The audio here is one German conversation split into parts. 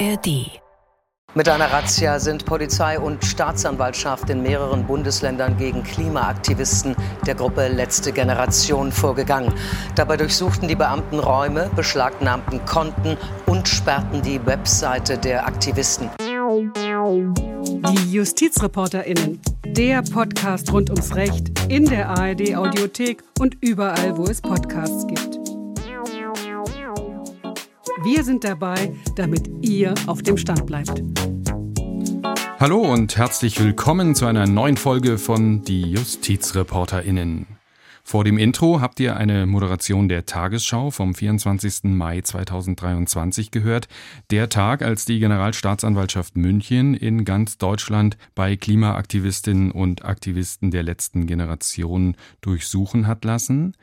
ARD. Mit einer Razzia sind Polizei und Staatsanwaltschaft in mehreren Bundesländern gegen Klimaaktivisten der Gruppe Letzte Generation vorgegangen. Dabei durchsuchten die Beamten Räume, beschlagnahmten Konten und sperrten die Webseite der Aktivisten. Die JustizreporterInnen, der Podcast rund ums Recht in der ARD Audiothek und überall, wo es Podcasts gibt. Wir sind dabei, damit ihr auf dem Stand bleibt. Hallo und herzlich willkommen zu einer neuen Folge von Die JustizreporterInnen. Vor dem Intro habt ihr eine Moderation der Tagesschau vom 24. Mai 2023 gehört. Der Tag, als die Generalstaatsanwaltschaft München in ganz Deutschland bei Klimaaktivistinnen und Aktivisten der letzten Generation durchsuchen hat lassen.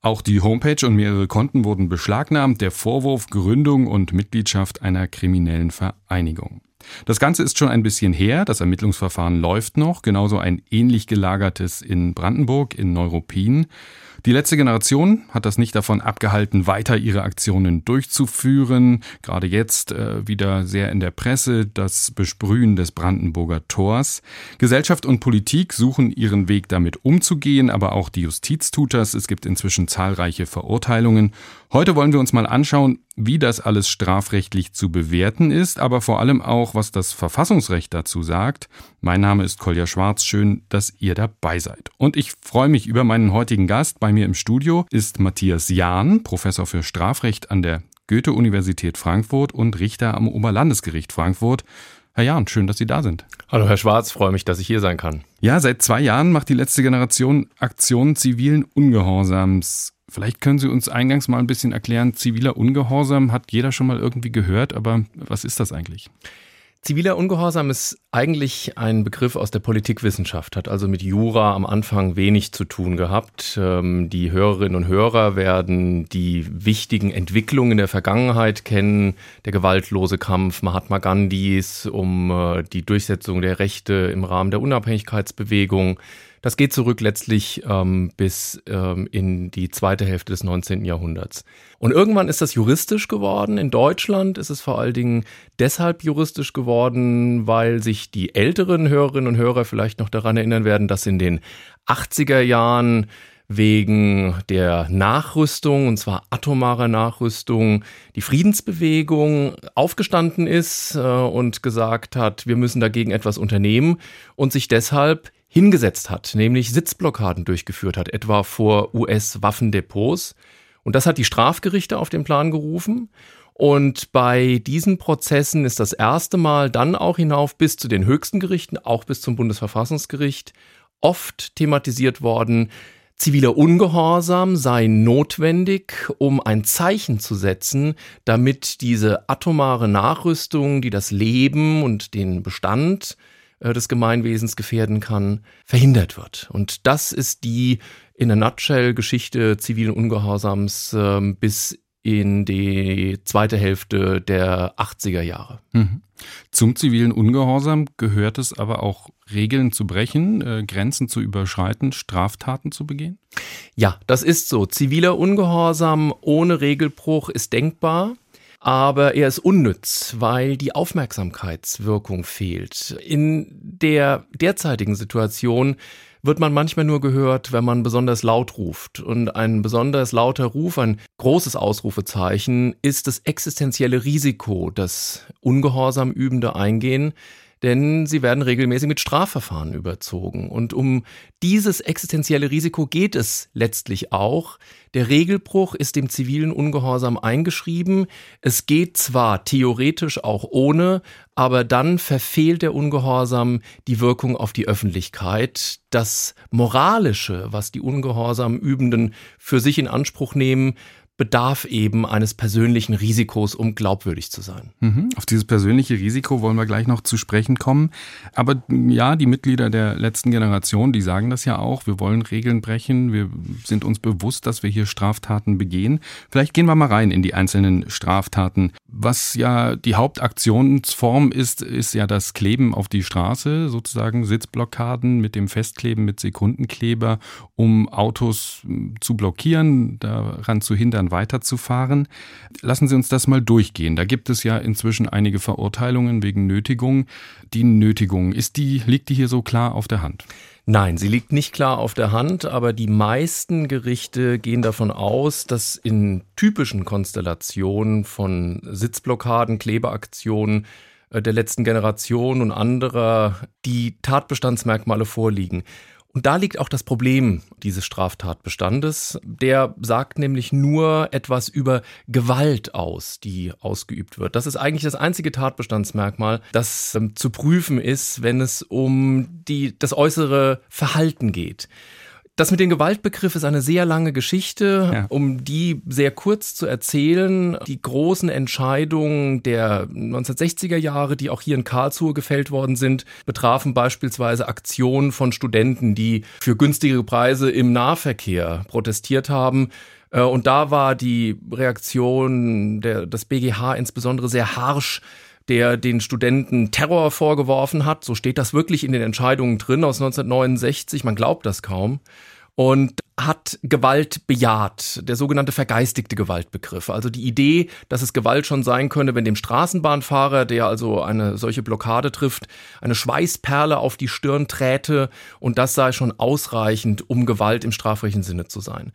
Auch die Homepage und mehrere Konten wurden beschlagnahmt. Der Vorwurf Gründung und Mitgliedschaft einer kriminellen Vereinigung. Das Ganze ist schon ein bisschen her, das Ermittlungsverfahren läuft noch, genauso ein ähnlich gelagertes in Brandenburg, in Neuruppin. Die letzte Generation hat das nicht davon abgehalten, weiter ihre Aktionen durchzuführen. Gerade jetzt äh, wieder sehr in der Presse das Besprühen des Brandenburger Tors. Gesellschaft und Politik suchen ihren Weg damit umzugehen, aber auch die Justiz tut das. Es gibt inzwischen zahlreiche Verurteilungen. Heute wollen wir uns mal anschauen, wie das alles strafrechtlich zu bewerten ist, aber vor allem auch, was das Verfassungsrecht dazu sagt. Mein Name ist Kolja Schwarz. Schön, dass ihr dabei seid. Und ich freue mich über meinen heutigen Gast. Bei mir im Studio ist Matthias Jahn, Professor für Strafrecht an der Goethe-Universität Frankfurt und Richter am Oberlandesgericht Frankfurt. Herr Jahn, schön, dass Sie da sind. Hallo, Herr Schwarz, freue mich, dass ich hier sein kann. Ja, seit zwei Jahren macht die letzte Generation Aktionen zivilen Ungehorsams. Vielleicht können Sie uns eingangs mal ein bisschen erklären, ziviler Ungehorsam hat jeder schon mal irgendwie gehört, aber was ist das eigentlich? Ziviler Ungehorsam ist eigentlich ein Begriff aus der Politikwissenschaft, hat also mit Jura am Anfang wenig zu tun gehabt. Ähm, die Hörerinnen und Hörer werden die wichtigen Entwicklungen der Vergangenheit kennen, der gewaltlose Kampf Mahatma Gandhis um äh, die Durchsetzung der Rechte im Rahmen der Unabhängigkeitsbewegung, das geht zurück letztlich ähm, bis ähm, in die zweite Hälfte des 19. Jahrhunderts. Und irgendwann ist das juristisch geworden. In Deutschland ist es vor allen Dingen deshalb juristisch geworden, weil sich die älteren Hörerinnen und Hörer vielleicht noch daran erinnern werden, dass in den 80er Jahren wegen der Nachrüstung, und zwar atomarer Nachrüstung, die Friedensbewegung aufgestanden ist äh, und gesagt hat, wir müssen dagegen etwas unternehmen und sich deshalb hingesetzt hat, nämlich Sitzblockaden durchgeführt hat, etwa vor US-Waffendepots. Und das hat die Strafgerichte auf den Plan gerufen. Und bei diesen Prozessen ist das erste Mal dann auch hinauf bis zu den höchsten Gerichten, auch bis zum Bundesverfassungsgericht, oft thematisiert worden, ziviler Ungehorsam sei notwendig, um ein Zeichen zu setzen, damit diese atomare Nachrüstung, die das Leben und den Bestand des Gemeinwesens gefährden kann, verhindert wird. Und das ist die in der Nutshell Geschichte zivilen Ungehorsams äh, bis in die zweite Hälfte der 80er Jahre. Mhm. Zum zivilen Ungehorsam gehört es aber auch, Regeln zu brechen, äh, Grenzen zu überschreiten, Straftaten zu begehen? Ja, das ist so. Ziviler Ungehorsam ohne Regelbruch ist denkbar aber er ist unnütz, weil die Aufmerksamkeitswirkung fehlt. In der derzeitigen Situation wird man manchmal nur gehört, wenn man besonders laut ruft. Und ein besonders lauter Ruf, ein großes Ausrufezeichen, ist das existenzielle Risiko, das ungehorsam Übende eingehen, denn sie werden regelmäßig mit Strafverfahren überzogen. Und um dieses existenzielle Risiko geht es letztlich auch. Der Regelbruch ist dem zivilen Ungehorsam eingeschrieben. Es geht zwar theoretisch auch ohne, aber dann verfehlt der Ungehorsam die Wirkung auf die Öffentlichkeit. Das Moralische, was die Ungehorsam Übenden für sich in Anspruch nehmen, bedarf eben eines persönlichen Risikos, um glaubwürdig zu sein. Mhm. Auf dieses persönliche Risiko wollen wir gleich noch zu sprechen kommen. Aber ja, die Mitglieder der letzten Generation, die sagen das ja auch. Wir wollen Regeln brechen. Wir sind uns bewusst, dass wir hier Straftaten begehen. Vielleicht gehen wir mal rein in die einzelnen Straftaten. Was ja die Hauptaktionsform ist, ist ja das Kleben auf die Straße, sozusagen Sitzblockaden mit dem Festkleben mit Sekundenkleber, um Autos zu blockieren, daran zu hindern, weiterzufahren. Lassen Sie uns das mal durchgehen. Da gibt es ja inzwischen einige Verurteilungen wegen Nötigung. Die Nötigung, ist die, liegt die hier so klar auf der Hand? Nein, sie liegt nicht klar auf der Hand, aber die meisten Gerichte gehen davon aus, dass in typischen Konstellationen von Sitzblockaden, Klebeaktionen äh, der letzten Generation und anderer die Tatbestandsmerkmale vorliegen. Und da liegt auch das Problem dieses Straftatbestandes. Der sagt nämlich nur etwas über Gewalt aus, die ausgeübt wird. Das ist eigentlich das einzige Tatbestandsmerkmal, das ähm, zu prüfen ist, wenn es um die, das äußere Verhalten geht. Das mit dem Gewaltbegriff ist eine sehr lange Geschichte, ja. um die sehr kurz zu erzählen. Die großen Entscheidungen der 1960er Jahre, die auch hier in Karlsruhe gefällt worden sind, betrafen beispielsweise Aktionen von Studenten, die für günstige Preise im Nahverkehr protestiert haben. Äh, und da war die Reaktion der, des BGH insbesondere sehr harsch der den Studenten Terror vorgeworfen hat. So steht das wirklich in den Entscheidungen drin aus 1969. Man glaubt das kaum. Und hat Gewalt bejaht, der sogenannte vergeistigte Gewaltbegriff. Also die Idee, dass es Gewalt schon sein könne, wenn dem Straßenbahnfahrer, der also eine solche Blockade trifft, eine Schweißperle auf die Stirn träte und das sei schon ausreichend, um Gewalt im strafrechtlichen Sinne zu sein.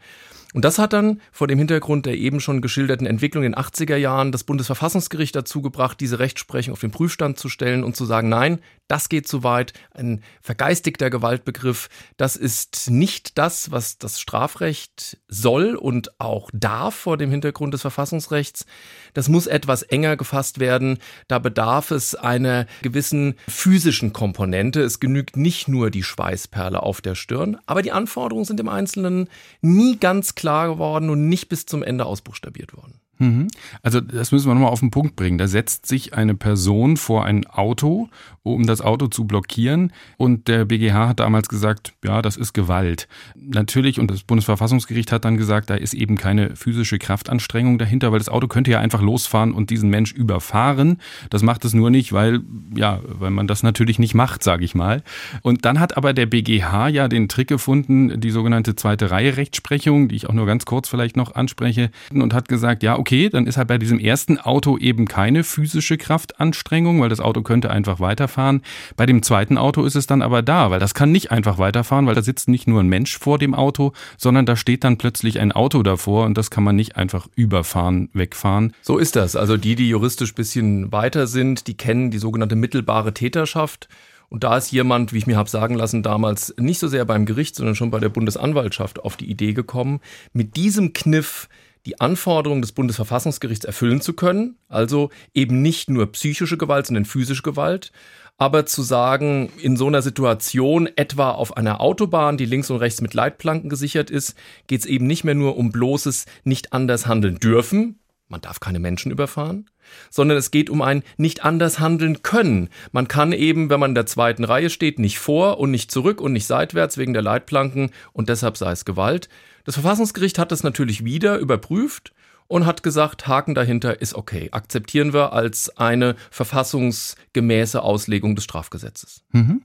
Und das hat dann vor dem Hintergrund der eben schon geschilderten Entwicklung in den 80er Jahren das Bundesverfassungsgericht dazu gebracht, diese Rechtsprechung auf den Prüfstand zu stellen und zu sagen, nein, das geht zu weit. Ein vergeistigter Gewaltbegriff, das ist nicht das, was das Strafrecht soll und auch darf vor dem Hintergrund des Verfassungsrechts. Das muss etwas enger gefasst werden. Da bedarf es einer gewissen physischen Komponente. Es genügt nicht nur die Schweißperle auf der Stirn, aber die Anforderungen sind im Einzelnen nie ganz klar geworden und nicht bis zum Ende ausbuchstabiert worden. Mhm. Also das müssen wir nochmal auf den Punkt bringen. Da setzt sich eine Person vor ein Auto, um das Auto zu blockieren. Und der BGH hat damals gesagt, ja, das ist Gewalt. Natürlich, und das Bundesverfassungsgericht hat dann gesagt, da ist eben keine physische Kraftanstrengung dahinter, weil das Auto könnte ja einfach losfahren und diesen Mensch überfahren. Das macht es nur nicht, weil, ja, weil man das natürlich nicht macht, sage ich mal. Und dann hat aber der BGH ja den Trick gefunden, die sogenannte zweite Reihe Rechtsprechung, die ich auch nur ganz kurz vielleicht noch anspreche, und hat gesagt, ja, okay, okay, dann ist halt bei diesem ersten Auto eben keine physische Kraftanstrengung, weil das Auto könnte einfach weiterfahren. Bei dem zweiten Auto ist es dann aber da, weil das kann nicht einfach weiterfahren, weil da sitzt nicht nur ein Mensch vor dem Auto, sondern da steht dann plötzlich ein Auto davor und das kann man nicht einfach überfahren, wegfahren. So ist das. Also die, die juristisch bisschen weiter sind, die kennen die sogenannte mittelbare Täterschaft. Und da ist jemand, wie ich mir habe sagen lassen, damals nicht so sehr beim Gericht, sondern schon bei der Bundesanwaltschaft auf die Idee gekommen, mit diesem Kniff die Anforderungen des Bundesverfassungsgerichts erfüllen zu können, also eben nicht nur psychische Gewalt, sondern physische Gewalt, aber zu sagen, in so einer Situation, etwa auf einer Autobahn, die links und rechts mit Leitplanken gesichert ist, geht es eben nicht mehr nur um bloßes nicht anders handeln dürfen, man darf keine Menschen überfahren, sondern es geht um ein nicht anders handeln können. Man kann eben, wenn man in der zweiten Reihe steht, nicht vor und nicht zurück und nicht seitwärts wegen der Leitplanken und deshalb sei es Gewalt, das Verfassungsgericht hat das natürlich wieder überprüft und hat gesagt, Haken dahinter ist okay. Akzeptieren wir als eine verfassungsgemäße Auslegung des Strafgesetzes. Mhm.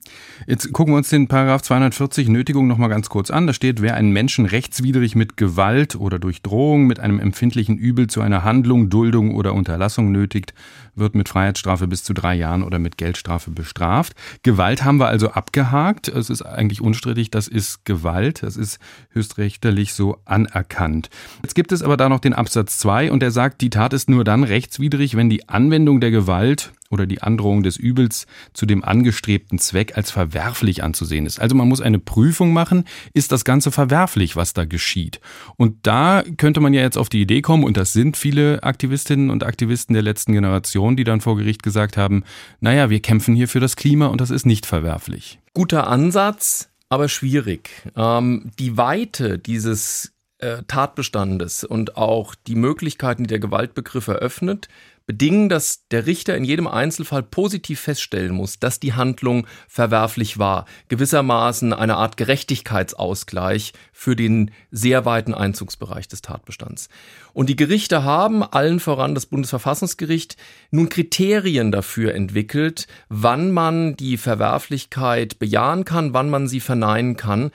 Jetzt gucken wir uns den Paragraph 240 Nötigung nochmal ganz kurz an. Da steht, wer einen Menschen rechtswidrig mit Gewalt oder durch Drohung mit einem empfindlichen Übel zu einer Handlung, Duldung oder Unterlassung nötigt, wird mit Freiheitsstrafe bis zu drei Jahren oder mit Geldstrafe bestraft. Gewalt haben wir also abgehakt. Es ist eigentlich unstrittig, das ist Gewalt. Das ist höchstrichterlich so anerkannt. Jetzt gibt es aber da noch den Absatz 2 und der sagt, die Tat ist nur dann rechtswidrig, wenn die Anwendung der Gewalt oder die Androhung des Übels zu dem angestrebten Zweck als verwerflich anzusehen ist. Also man muss eine Prüfung machen, ist das Ganze verwerflich, was da geschieht. Und da könnte man ja jetzt auf die Idee kommen, und das sind viele Aktivistinnen und Aktivisten der letzten Generation, die dann vor Gericht gesagt haben, naja, wir kämpfen hier für das Klima und das ist nicht verwerflich. Guter Ansatz, aber schwierig. Ähm, die Weite dieses äh, Tatbestandes und auch die Möglichkeiten, die der Gewaltbegriff eröffnet, bedingen, dass der Richter in jedem Einzelfall positiv feststellen muss, dass die Handlung verwerflich war. Gewissermaßen eine Art Gerechtigkeitsausgleich für den sehr weiten Einzugsbereich des Tatbestands. Und die Gerichte haben, allen voran das Bundesverfassungsgericht, nun Kriterien dafür entwickelt, wann man die Verwerflichkeit bejahen kann, wann man sie verneinen kann.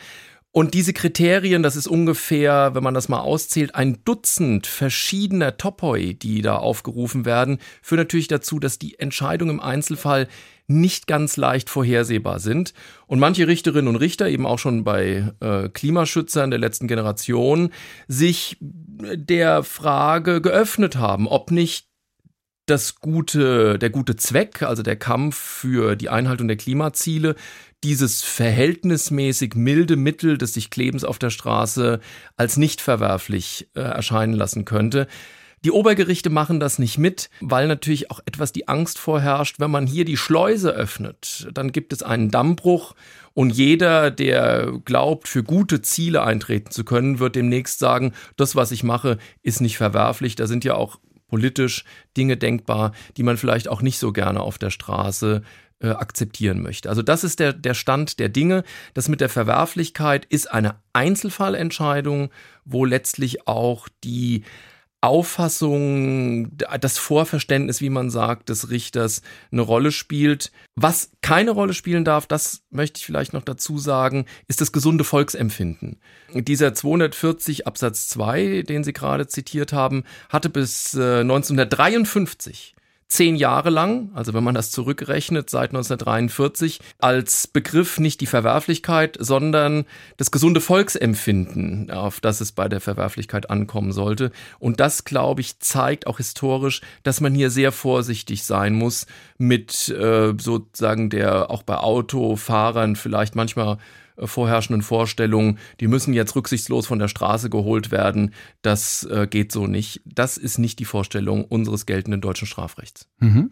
Und diese Kriterien, das ist ungefähr, wenn man das mal auszählt, ein Dutzend verschiedener Topoi, die da aufgerufen werden, führen natürlich dazu, dass die Entscheidungen im Einzelfall nicht ganz leicht vorhersehbar sind. Und manche Richterinnen und Richter, eben auch schon bei äh, Klimaschützern der letzten Generation, sich der Frage geöffnet haben, ob nicht das gute, der gute Zweck, also der Kampf für die Einhaltung der Klimaziele, dieses verhältnismäßig milde Mittel des sich Klebens auf der Straße als nicht verwerflich äh, erscheinen lassen könnte. Die Obergerichte machen das nicht mit, weil natürlich auch etwas die Angst vorherrscht, wenn man hier die Schleuse öffnet, dann gibt es einen Dammbruch und jeder, der glaubt, für gute Ziele eintreten zu können, wird demnächst sagen, das, was ich mache, ist nicht verwerflich. Da sind ja auch politisch Dinge denkbar, die man vielleicht auch nicht so gerne auf der Straße äh, akzeptieren möchte. Also das ist der, der Stand der Dinge. Das mit der Verwerflichkeit ist eine Einzelfallentscheidung, wo letztlich auch die Auffassung, das Vorverständnis, wie man sagt, des Richters eine Rolle spielt. Was keine Rolle spielen darf, das möchte ich vielleicht noch dazu sagen, ist das gesunde Volksempfinden. Dieser 240 Absatz 2, den Sie gerade zitiert haben, hatte bis 1953 äh, zehn Jahre lang, also wenn man das zurückrechnet, seit 1943, als Begriff nicht die Verwerflichkeit, sondern das gesunde Volksempfinden, auf das es bei der Verwerflichkeit ankommen sollte. Und das, glaube ich, zeigt auch historisch, dass man hier sehr vorsichtig sein muss mit äh, sozusagen der auch bei Autofahrern vielleicht manchmal vorherrschenden Vorstellungen, die müssen jetzt rücksichtslos von der Straße geholt werden, das äh, geht so nicht. Das ist nicht die Vorstellung unseres geltenden deutschen Strafrechts. Mhm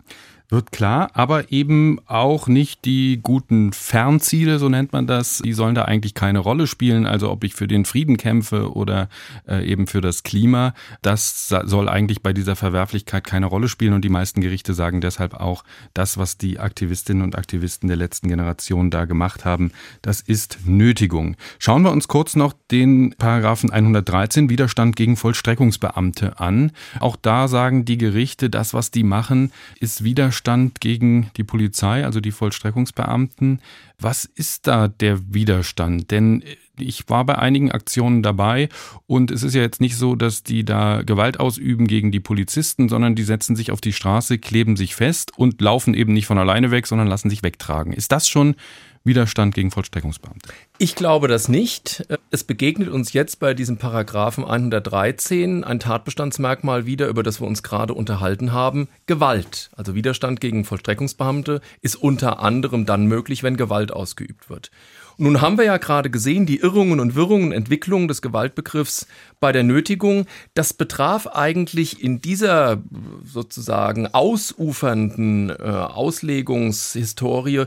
wird klar, aber eben auch nicht die guten Fernziele, so nennt man das, die sollen da eigentlich keine Rolle spielen. Also ob ich für den Frieden kämpfe oder äh, eben für das Klima, das soll eigentlich bei dieser Verwerflichkeit keine Rolle spielen. Und die meisten Gerichte sagen deshalb auch, das, was die Aktivistinnen und Aktivisten der letzten Generation da gemacht haben, das ist Nötigung. Schauen wir uns kurz noch den Paragraphen 113 Widerstand gegen Vollstreckungsbeamte an. Auch da sagen die Gerichte, das, was die machen, ist Widerstand Widerstand gegen die Polizei, also die Vollstreckungsbeamten. Was ist da der Widerstand? Denn ich war bei einigen Aktionen dabei und es ist ja jetzt nicht so, dass die da Gewalt ausüben gegen die Polizisten, sondern die setzen sich auf die Straße, kleben sich fest und laufen eben nicht von alleine weg, sondern lassen sich wegtragen. Ist das schon Widerstand gegen Vollstreckungsbeamte? Ich glaube das nicht. Es begegnet uns jetzt bei diesem Paragraphen 113 ein Tatbestandsmerkmal wieder, über das wir uns gerade unterhalten haben, Gewalt. Also Widerstand gegen Vollstreckungsbeamte ist unter anderem dann möglich, wenn Gewalt ausgeübt wird. Nun haben wir ja gerade gesehen, die Irrungen und Wirrungen, Entwicklungen des Gewaltbegriffs bei der Nötigung. Das betraf eigentlich in dieser sozusagen ausufernden äh, Auslegungshistorie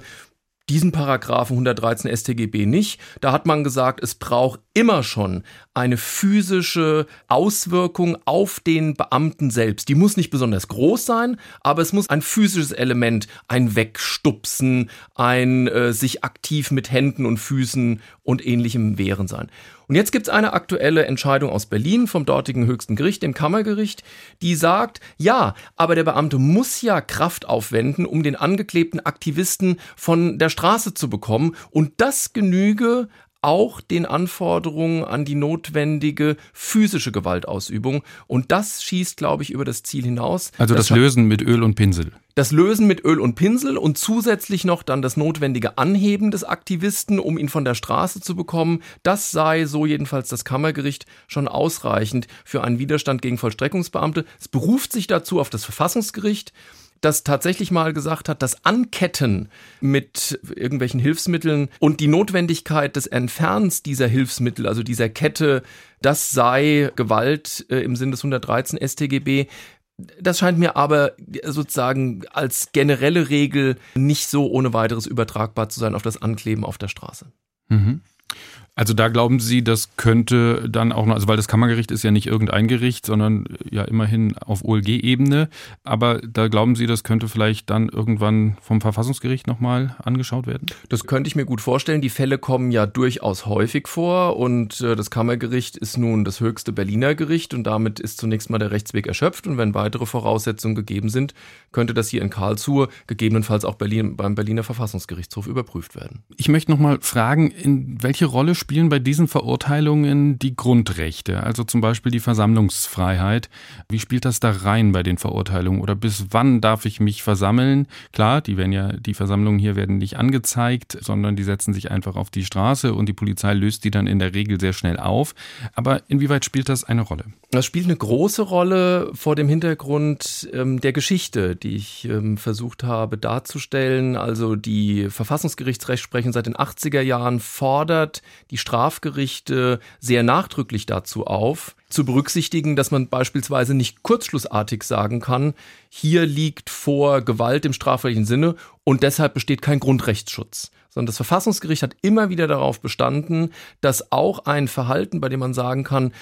diesen Paragraphen 113 StGB nicht. Da hat man gesagt, es braucht immer schon eine physische Auswirkung auf den Beamten selbst. Die muss nicht besonders groß sein, aber es muss ein physisches Element, ein Wegstupsen, ein äh, sich aktiv mit Händen und Füßen und ähnlichem wehren sein. Und jetzt gibt es eine aktuelle Entscheidung aus Berlin vom dortigen höchsten Gericht, dem Kammergericht, die sagt, ja, aber der Beamte muss ja Kraft aufwenden, um den angeklebten Aktivisten von der Straße zu bekommen. Und das genüge auch den Anforderungen an die notwendige physische Gewaltausübung. Und das schießt, glaube ich, über das Ziel hinaus. Also das, das Lösen mit Öl und Pinsel. Das Lösen mit Öl und Pinsel und zusätzlich noch dann das notwendige Anheben des Aktivisten, um ihn von der Straße zu bekommen, das sei, so jedenfalls das Kammergericht, schon ausreichend für einen Widerstand gegen Vollstreckungsbeamte. Es beruft sich dazu auf das Verfassungsgericht das tatsächlich mal gesagt hat, das Anketten mit irgendwelchen Hilfsmitteln und die Notwendigkeit des Entfernens dieser Hilfsmittel, also dieser Kette, das sei Gewalt äh, im Sinn des 113 StGB. Das scheint mir aber sozusagen als generelle Regel nicht so ohne weiteres übertragbar zu sein auf das Ankleben auf der Straße. Mhm. Also da glauben Sie, das könnte dann auch noch, also weil das Kammergericht ist ja nicht irgendein Gericht, sondern ja immerhin auf OLG-Ebene, aber da glauben Sie, das könnte vielleicht dann irgendwann vom Verfassungsgericht nochmal angeschaut werden? Das könnte ich mir gut vorstellen. Die Fälle kommen ja durchaus häufig vor und äh, das Kammergericht ist nun das höchste Berliner Gericht und damit ist zunächst mal der Rechtsweg erschöpft und wenn weitere Voraussetzungen gegeben sind, könnte das hier in Karlsruhe gegebenenfalls auch Berlin, beim Berliner Verfassungsgerichtshof überprüft werden. Ich möchte nochmal fragen, in welche Rolle spielen bei diesen Verurteilungen die Grundrechte, also zum Beispiel die Versammlungsfreiheit. Wie spielt das da rein bei den Verurteilungen oder bis wann darf ich mich versammeln? Klar, die werden ja, die Versammlungen hier werden nicht angezeigt, sondern die setzen sich einfach auf die Straße und die Polizei löst die dann in der Regel sehr schnell auf. Aber inwieweit spielt das eine Rolle? Das spielt eine große Rolle vor dem Hintergrund ähm, der Geschichte, die ich ähm, versucht habe darzustellen. Also die Verfassungsgerichtsrechtsprechung seit den 80er Jahren fordert die Strafgerichte sehr nachdrücklich dazu auf, zu berücksichtigen, dass man beispielsweise nicht kurzschlussartig sagen kann, hier liegt vor Gewalt im strafrechtlichen Sinne und deshalb besteht kein Grundrechtsschutz. Sondern das Verfassungsgericht hat immer wieder darauf bestanden, dass auch ein Verhalten, bei dem man sagen kann,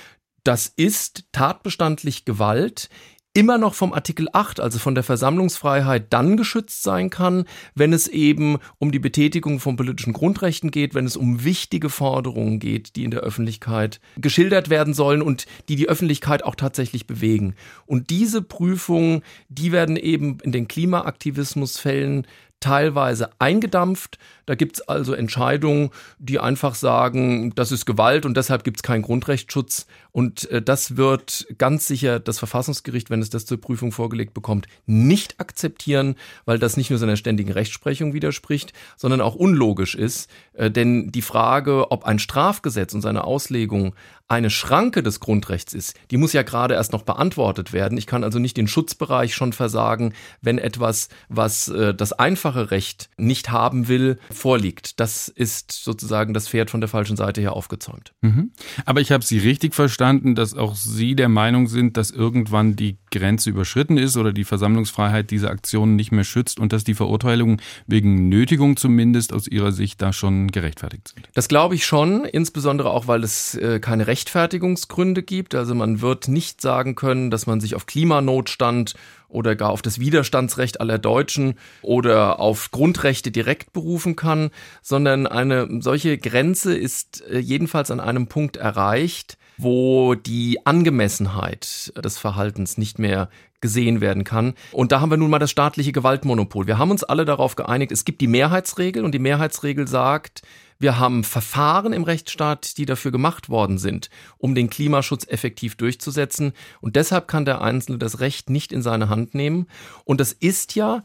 das ist tatbestandlich Gewalt, immer noch vom Artikel 8, also von der Versammlungsfreiheit, dann geschützt sein kann, wenn es eben um die Betätigung von politischen Grundrechten geht, wenn es um wichtige Forderungen geht, die in der Öffentlichkeit geschildert werden sollen und die die Öffentlichkeit auch tatsächlich bewegen. Und diese Prüfungen, die werden eben in den Klimaaktivismusfällen teilweise eingedampft. Da gibt es also Entscheidungen, die einfach sagen, das ist Gewalt und deshalb gibt es keinen Grundrechtsschutz. Und äh, das wird ganz sicher das Verfassungsgericht, wenn es das zur Prüfung vorgelegt bekommt, nicht akzeptieren, weil das nicht nur seiner ständigen Rechtsprechung widerspricht, sondern auch unlogisch ist. Äh, denn die Frage, ob ein Strafgesetz und seine Auslegung eine Schranke des Grundrechts ist, die muss ja gerade erst noch beantwortet werden. Ich kann also nicht den Schutzbereich schon versagen, wenn etwas, was äh, das einfache Recht nicht haben will, vorliegt. Das ist sozusagen das Pferd von der falschen Seite her aufgezäumt. Mhm. Aber ich habe Sie richtig verstanden, dass auch Sie der Meinung sind, dass irgendwann die Grenze überschritten ist oder die Versammlungsfreiheit diese Aktionen nicht mehr schützt und dass die Verurteilungen wegen Nötigung zumindest aus Ihrer Sicht da schon gerechtfertigt sind. Das glaube ich schon, insbesondere auch, weil es äh, keine Rechtfertigungsgründe gibt. Also man wird nicht sagen können, dass man sich auf Klimanotstand oder gar auf das Widerstandsrecht aller Deutschen oder auf Grundrechte direkt berufen kann, sondern eine solche Grenze ist äh, jedenfalls an einem Punkt erreicht, wo die Angemessenheit des Verhaltens nicht mehr gesehen werden kann. Und da haben wir nun mal das staatliche Gewaltmonopol. Wir haben uns alle darauf geeinigt, es gibt die Mehrheitsregel und die Mehrheitsregel sagt, wir haben Verfahren im Rechtsstaat, die dafür gemacht worden sind, um den Klimaschutz effektiv durchzusetzen. Und deshalb kann der Einzelne das Recht nicht in seine Hand nehmen. Und das ist ja,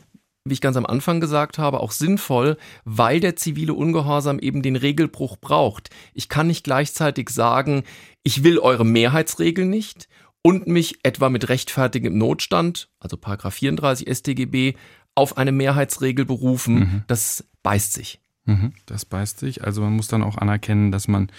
wie ich ganz am Anfang gesagt habe, auch sinnvoll, weil der zivile Ungehorsam eben den Regelbruch braucht. Ich kann nicht gleichzeitig sagen, ich will eure Mehrheitsregel nicht und mich etwa mit rechtfertigem Notstand, also Paragraph 34 StGB, auf eine Mehrheitsregel berufen. Mhm. Das beißt sich. Mhm, das beißt sich. Also man muss dann auch anerkennen, dass man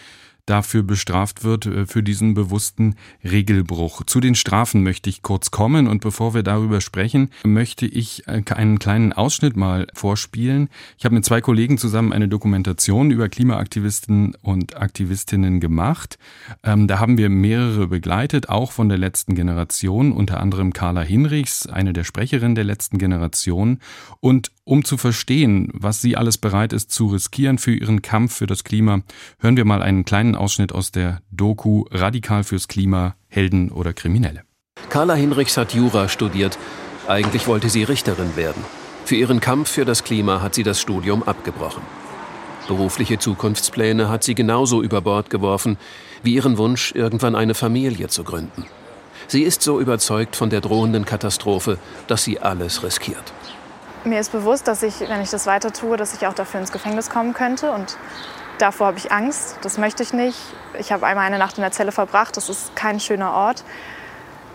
dafür bestraft wird, äh, für diesen bewussten Regelbruch. Zu den Strafen möchte ich kurz kommen und bevor wir darüber sprechen, möchte ich äh, einen kleinen Ausschnitt mal vorspielen. Ich habe mit zwei Kollegen zusammen eine Dokumentation über Klimaaktivisten und Aktivistinnen gemacht. Ähm, da haben wir mehrere begleitet, auch von der letzten Generation, unter anderem Carla Hinrichs, eine der Sprecherinnen der letzten Generation. Und um zu verstehen, was sie alles bereit ist zu riskieren für ihren Kampf für das Klima, hören wir mal einen kleinen Ausschnitt aus der Doku Radikal fürs Klima, Helden oder Kriminelle. Carla Hinrichs hat Jura studiert. Eigentlich wollte sie Richterin werden. Für ihren Kampf für das Klima hat sie das Studium abgebrochen. Berufliche Zukunftspläne hat sie genauso über Bord geworfen wie ihren Wunsch, irgendwann eine Familie zu gründen. Sie ist so überzeugt von der drohenden Katastrophe, dass sie alles riskiert. Mir ist bewusst, dass ich, wenn ich das weiter tue, dass ich auch dafür ins Gefängnis kommen könnte. Und davor habe ich Angst. Das möchte ich nicht. Ich habe einmal eine Nacht in der Zelle verbracht. Das ist kein schöner Ort.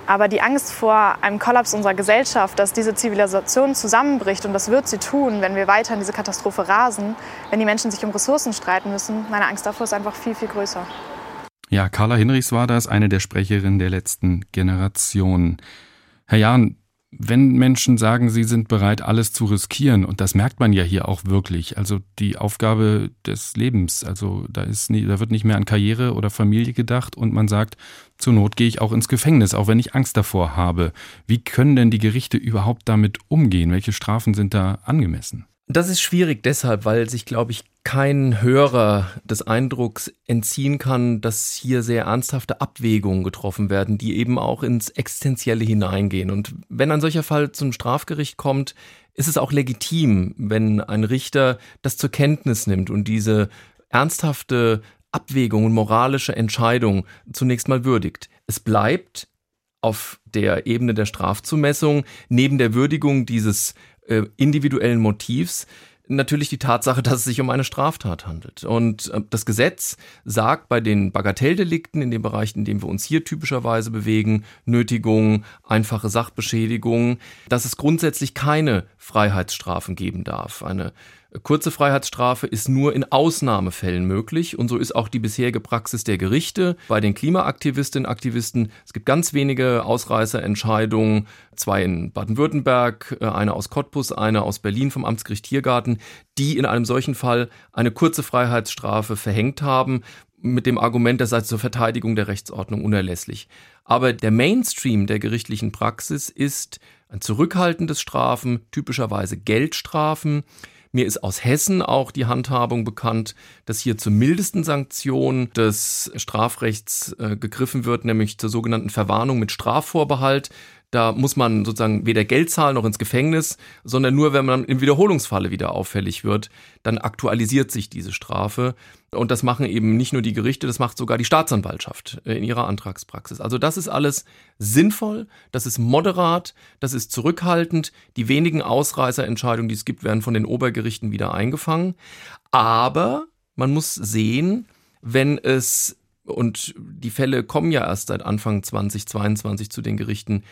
Aber die Angst vor einem Kollaps unserer Gesellschaft, dass diese Zivilisation zusammenbricht, und das wird sie tun, wenn wir weiter in diese Katastrophe rasen, wenn die Menschen sich um Ressourcen streiten müssen, meine Angst davor ist einfach viel, viel größer. Ja, Carla Hinrichs war das, eine der Sprecherinnen der letzten Generation. Herr Jahn, wenn Menschen sagen, sie sind bereit, alles zu riskieren, und das merkt man ja hier auch wirklich, also die Aufgabe des Lebens, also da ist nie, da wird nicht mehr an Karriere oder Familie gedacht und man sagt, zur Not gehe ich auch ins Gefängnis, auch wenn ich Angst davor habe. Wie können denn die Gerichte überhaupt damit umgehen? Welche Strafen sind da angemessen? Das ist schwierig deshalb, weil sich, glaube ich, kein Hörer des Eindrucks entziehen kann, dass hier sehr ernsthafte Abwägungen getroffen werden, die eben auch ins Existenzielle hineingehen. Und wenn ein solcher Fall zum Strafgericht kommt, ist es auch legitim, wenn ein Richter das zur Kenntnis nimmt und diese ernsthafte Abwägung und moralische Entscheidung zunächst mal würdigt. Es bleibt auf der Ebene der Strafzumessung neben der Würdigung dieses äh, individuellen Motivs natürlich die Tatsache, dass es sich um eine Straftat handelt. Und äh, das Gesetz sagt bei den Bagatelldelikten in dem Bereich, in dem wir uns hier typischerweise bewegen, Nötigung, einfache Sachbeschädigung, dass es grundsätzlich keine Freiheitsstrafen geben darf. Eine Kurze Freiheitsstrafe ist nur in Ausnahmefällen möglich und so ist auch die bisherige Praxis der Gerichte bei den Klimaaktivistinnen und Aktivisten. Es gibt ganz wenige Ausreißerentscheidungen, zwei in Baden-Württemberg, äh, eine aus Cottbus, eine aus Berlin vom Amtsgericht Tiergarten, die in einem solchen Fall eine kurze Freiheitsstrafe verhängt haben, mit dem Argument, das sei zur Verteidigung der Rechtsordnung unerlässlich. Aber der Mainstream der gerichtlichen Praxis ist ein zurückhaltendes Strafen, typischerweise Geldstrafen, mir ist aus Hessen auch die Handhabung bekannt, dass hier zur mildesten Sanktion des Strafrechts äh, gegriffen wird, nämlich zur sogenannten Verwarnung mit Strafvorbehalt. Da muss man sozusagen weder Geld zahlen noch ins Gefängnis, sondern nur, wenn man im Wiederholungsfalle wieder auffällig wird, dann aktualisiert sich diese Strafe. Und das machen eben nicht nur die Gerichte, das macht sogar die Staatsanwaltschaft äh, in ihrer Antragspraxis. Also das ist alles sinnvoll, das ist moderat, das ist zurückhaltend. Die wenigen Ausreißerentscheidungen, die es gibt, werden von den Obergerichten wieder eingefangen. Aber man muss sehen, wenn es, und die Fälle kommen ja erst seit Anfang 2022 zu den Gerichten,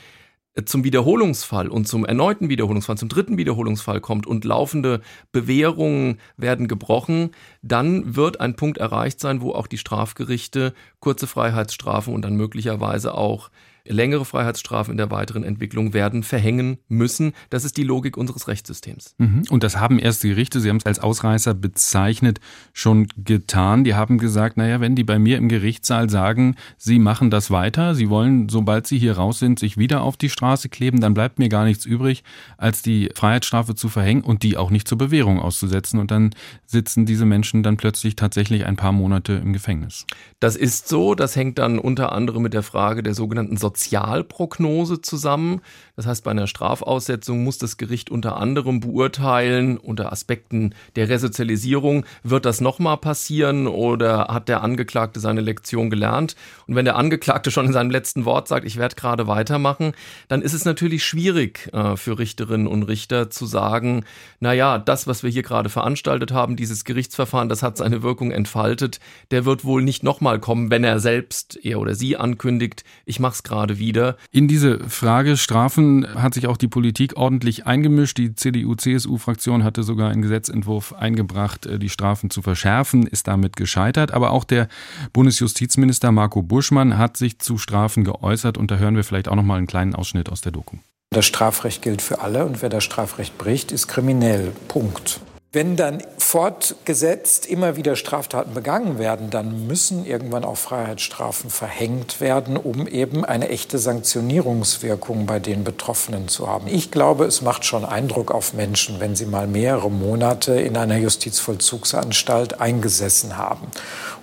zum Wiederholungsfall und zum erneuten Wiederholungsfall, zum dritten Wiederholungsfall kommt und laufende Bewährungen werden gebrochen, dann wird ein Punkt erreicht sein, wo auch die Strafgerichte kurze Freiheitsstrafen und dann möglicherweise auch längere Freiheitsstrafen in der weiteren Entwicklung werden verhängen müssen. Das ist die Logik unseres Rechtssystems. Mhm. Und das haben erste Gerichte, Sie haben es als Ausreißer bezeichnet, schon getan. Die haben gesagt, naja, wenn die bei mir im Gerichtssaal sagen, sie machen das weiter, sie wollen, sobald sie hier raus sind, sich wieder auf die Straße kleben, dann bleibt mir gar nichts übrig, als die Freiheitsstrafe zu verhängen und die auch nicht zur Bewährung auszusetzen. Und dann sitzen diese Menschen dann plötzlich tatsächlich ein paar Monate im Gefängnis. Das ist so. Das hängt dann unter anderem mit der Frage der sogenannten Sozialprognose zusammen. Das heißt, bei einer Strafaussetzung muss das Gericht unter anderem beurteilen, unter Aspekten der Resozialisierung, wird das nochmal passieren oder hat der Angeklagte seine Lektion gelernt? Und wenn der Angeklagte schon in seinem letzten Wort sagt, ich werde gerade weitermachen, dann ist es natürlich schwierig äh, für Richterinnen und Richter zu sagen, na ja, das, was wir hier gerade veranstaltet haben, dieses Gerichtsverfahren, das hat seine Wirkung entfaltet, der wird wohl nicht nochmal kommen, wenn er selbst, er oder sie ankündigt, ich mache es gerade wieder. In diese Frage Strafen hat sich auch die Politik ordentlich eingemischt. Die CDU-CSU-Fraktion hatte sogar einen Gesetzentwurf eingebracht, äh, die Strafen zu verschärfen, ist damit gescheitert. Aber auch der Bundesjustizminister Marco Buschmann hat sich zu Strafen geäußert und da hören wir vielleicht auch noch mal einen kleinen Ausschnitt aus der Doku. Das Strafrecht gilt für alle und wer das Strafrecht bricht, ist kriminell. Punkt. Wenn dann fortgesetzt immer wieder Straftaten begangen werden, dann müssen irgendwann auch Freiheitsstrafen verhängt werden, um eben eine echte Sanktionierungswirkung bei den Betroffenen zu haben. Ich glaube, es macht schon Eindruck auf Menschen, wenn sie mal mehrere Monate in einer Justizvollzugsanstalt eingesessen haben.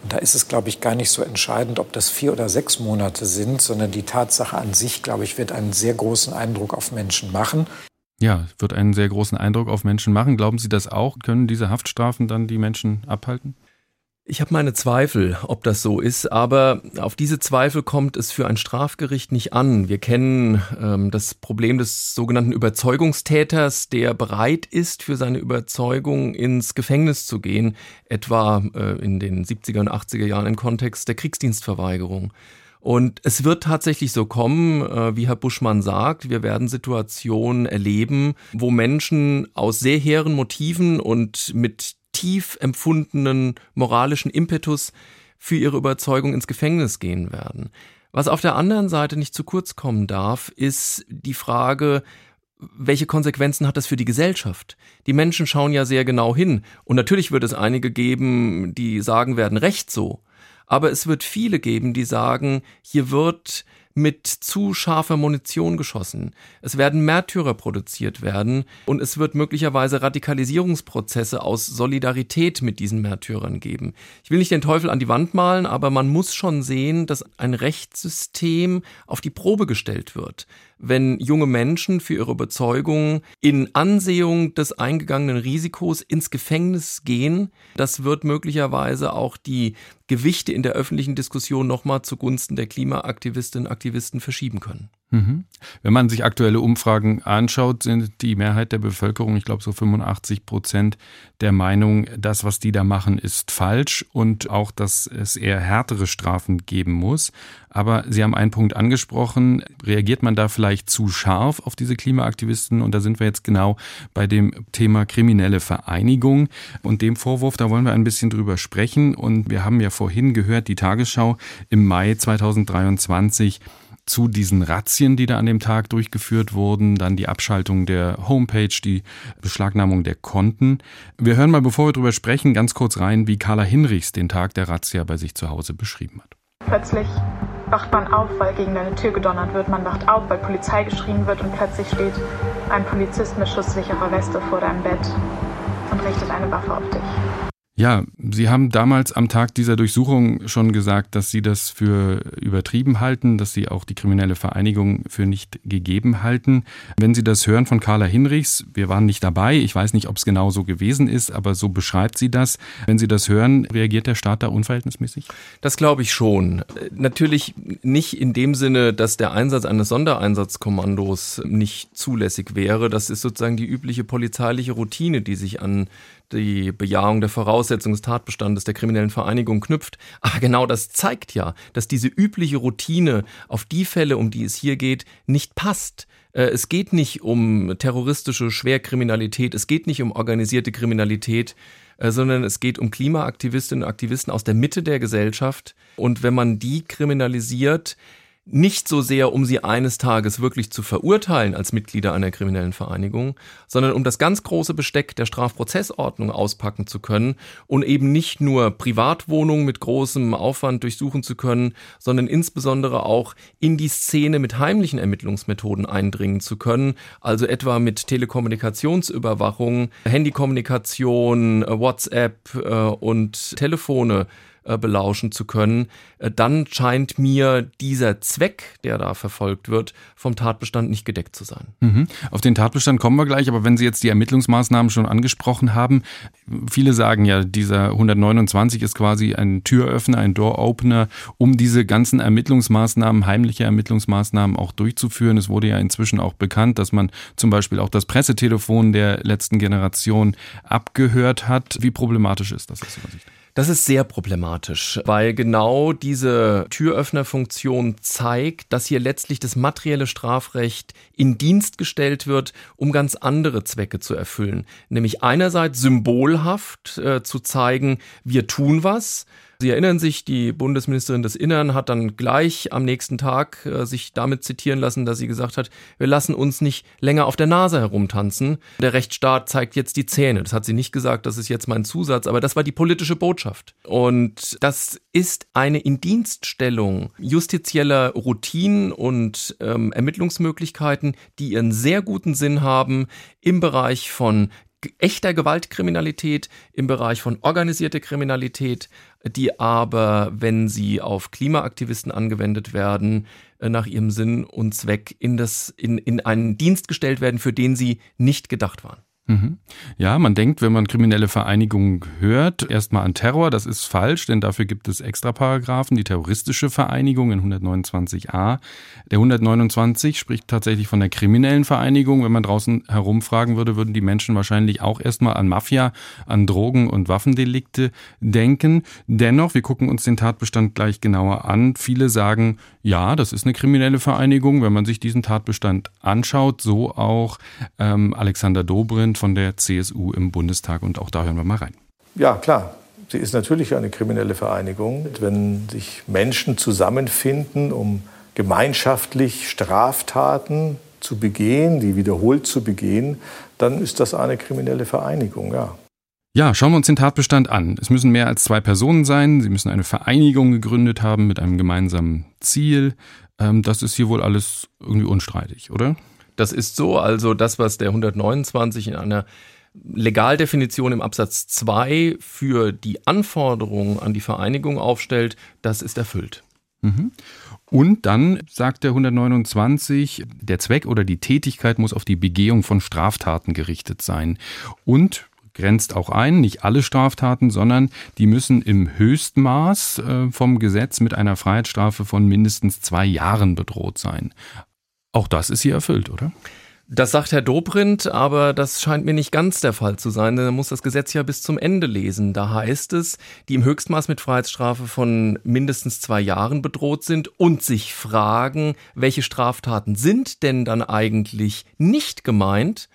Und da ist es, glaube ich, gar nicht so entscheidend, ob das vier oder sechs Monate sind, sondern die Tatsache an sich, glaube ich, wird einen sehr großen Eindruck auf Menschen machen. Ja, wird einen sehr großen Eindruck auf Menschen machen. Glauben Sie das auch? Können diese Haftstrafen dann die Menschen abhalten? Ich habe meine Zweifel, ob das so ist, aber auf diese Zweifel kommt es für ein Strafgericht nicht an. Wir kennen ähm, das Problem des sogenannten Überzeugungstäters, der bereit ist, für seine Überzeugung ins Gefängnis zu gehen, etwa äh, in den 70er und 80er Jahren im Kontext der Kriegsdienstverweigerung. Und es wird tatsächlich so kommen, äh, wie Herr Buschmann sagt, wir werden Situationen erleben, wo Menschen aus sehr hehren Motiven und mit tief empfundenen moralischen Impetus für ihre Überzeugung ins Gefängnis gehen werden. Was auf der anderen Seite nicht zu kurz kommen darf, ist die Frage, welche Konsequenzen hat das für die Gesellschaft? Die Menschen schauen ja sehr genau hin. Und natürlich wird es einige geben, die sagen werden, recht so. Aber es wird viele geben, die sagen, hier wird mit zu scharfer Munition geschossen. Es werden Märtyrer produziert werden und es wird möglicherweise Radikalisierungsprozesse aus Solidarität mit diesen Märtyrern geben. Ich will nicht den Teufel an die Wand malen, aber man muss schon sehen, dass ein Rechtssystem auf die Probe gestellt wird. Wenn junge Menschen für ihre Überzeugung in Ansehung des eingegangenen Risikos ins Gefängnis gehen. Das wird möglicherweise auch die Gewichte in der öffentlichen Diskussion nochmal zugunsten der Klimaaktivistinnen und Aktivisten verschieben können. Mhm. Wenn man sich aktuelle Umfragen anschaut, sind die Mehrheit der Bevölkerung, ich glaube so 85 Prozent, der Meinung, das, was die da machen, ist falsch und auch, dass es eher härtere Strafen geben muss. Aber Sie haben einen Punkt angesprochen. Reagiert man da vielleicht zu scharf auf diese Klimaaktivisten? Und da sind wir jetzt genau bei dem Thema kriminelle Vereinigung und dem Vorwurf, da wollen wir ein bisschen drüber sprechen. Und wir haben ja vorhin gehört, die Tagesschau im Mai 2023 zu diesen Razzien, die da an dem Tag durchgeführt wurden, dann die Abschaltung der Homepage, die Beschlagnahmung der Konten. Wir hören mal, bevor wir darüber sprechen, ganz kurz rein, wie Carla Hinrichs den Tag der Razzia bei sich zu Hause beschrieben hat. Plötzlich wacht man auf, weil gegen deine Tür gedonnert wird. Man wacht auf, weil Polizei geschrien wird und plötzlich steht ein Polizist mit schusssicherer Weste vor deinem Bett und richtet eine Waffe auf dich. Ja, Sie haben damals am Tag dieser Durchsuchung schon gesagt, dass Sie das für übertrieben halten, dass Sie auch die kriminelle Vereinigung für nicht gegeben halten. Wenn Sie das hören von Carla Hinrichs, wir waren nicht dabei, ich weiß nicht, ob es genau so gewesen ist, aber so beschreibt sie das. Wenn Sie das hören, reagiert der Staat da unverhältnismäßig? Das glaube ich schon. Natürlich nicht in dem Sinne, dass der Einsatz eines Sondereinsatzkommandos nicht zulässig wäre. Das ist sozusagen die übliche polizeiliche Routine, die sich an die Bejahung der Voraussetzungen des Tatbestandes der kriminellen Vereinigung knüpft. Aber genau das zeigt ja, dass diese übliche Routine auf die Fälle, um die es hier geht, nicht passt. Äh, es geht nicht um terroristische Schwerkriminalität, es geht nicht um organisierte Kriminalität, äh, sondern es geht um Klimaaktivistinnen und Aktivisten aus der Mitte der Gesellschaft. Und wenn man die kriminalisiert, nicht so sehr, um sie eines Tages wirklich zu verurteilen als Mitglieder einer kriminellen Vereinigung, sondern um das ganz große Besteck der Strafprozessordnung auspacken zu können und eben nicht nur Privatwohnungen mit großem Aufwand durchsuchen zu können, sondern insbesondere auch in die Szene mit heimlichen Ermittlungsmethoden eindringen zu können, also etwa mit Telekommunikationsüberwachung, Handykommunikation, WhatsApp äh, und Telefone äh, belauschen zu können, äh, dann scheint mir dieser Zweck, der da verfolgt wird, vom Tatbestand nicht gedeckt zu sein. Mhm. Auf den Tatbestand kommen wir gleich, aber wenn Sie jetzt die Ermittlungsmaßnahmen schon angesprochen haben, viele sagen ja, dieser 129 ist quasi ein Türöffner, ein Door-Opener, um diese ganzen Ermittlungsmaßnahmen, heimliche Ermittlungsmaßnahmen auch durchzuführen. Es wurde ja inzwischen auch bekannt, dass man zum Beispiel auch das Pressetelefon der letzten Generation abgehört hat. Wie problematisch ist das aus Ihrer Sicht? Das ist sehr problematisch, weil genau diese Türöffnerfunktion zeigt, dass hier letztlich das materielle Strafrecht in Dienst gestellt wird, um ganz andere Zwecke zu erfüllen. Nämlich einerseits symbolhaft äh, zu zeigen, wir tun was, Sie erinnern sich, die Bundesministerin des Innern hat dann gleich am nächsten Tag äh, sich damit zitieren lassen, dass sie gesagt hat, wir lassen uns nicht länger auf der Nase herumtanzen. Der Rechtsstaat zeigt jetzt die Zähne. Das hat sie nicht gesagt, das ist jetzt mein Zusatz, aber das war die politische Botschaft. Und das ist eine Indienststellung justizieller Routinen und ähm, Ermittlungsmöglichkeiten, die ihren sehr guten Sinn haben im Bereich von echter Gewaltkriminalität, im Bereich von organisierter Kriminalität, die aber, wenn sie auf Klimaaktivisten angewendet werden, äh, nach ihrem Sinn und Zweck in, das, in, in einen Dienst gestellt werden, für den sie nicht gedacht waren. Mhm. Ja, man denkt, wenn man kriminelle Vereinigungen hört, erstmal an Terror. Das ist falsch, denn dafür gibt es Extraparagraphen. Die terroristische Vereinigung in 129a. Der 129 spricht tatsächlich von der kriminellen Vereinigung. Wenn man draußen herumfragen würde, würden die Menschen wahrscheinlich auch erstmal an Mafia, an Drogen- und Waffendelikte denken. Dennoch, wir gucken uns den Tatbestand gleich genauer an. Viele sagen, ja, das ist eine kriminelle Vereinigung. Wenn man sich diesen Tatbestand anschaut, so auch ähm, Alexander Dobrindt von der CSU im Bundestag. Und auch da hören wir mal rein. Ja, klar. Sie ist natürlich eine kriminelle Vereinigung. Wenn sich Menschen zusammenfinden, um gemeinschaftlich Straftaten zu begehen, die wiederholt zu begehen, dann ist das eine kriminelle Vereinigung, ja. Ja, schauen wir uns den Tatbestand an. Es müssen mehr als zwei Personen sein. Sie müssen eine Vereinigung gegründet haben mit einem gemeinsamen Ziel. Ähm, das ist hier wohl alles irgendwie unstreitig, oder? Das ist so, also das, was der 129 in einer Legaldefinition im Absatz 2 für die Anforderungen an die Vereinigung aufstellt, das ist erfüllt. Mhm. Und dann sagt der 129, der Zweck oder die Tätigkeit muss auf die Begehung von Straftaten gerichtet sein. Und grenzt auch ein, nicht alle Straftaten, sondern die müssen im Höchstmaß äh, vom Gesetz mit einer Freiheitsstrafe von mindestens zwei Jahren bedroht sein. Auch das ist hier erfüllt, oder? Das sagt Herr Dobrindt, aber das scheint mir nicht ganz der Fall zu sein, denn er muss das Gesetz ja bis zum Ende lesen. Da heißt es, die im Höchstmaß mit Freiheitsstrafe von mindestens zwei Jahren bedroht sind und sich fragen, welche Straftaten sind denn dann eigentlich nicht gemeint?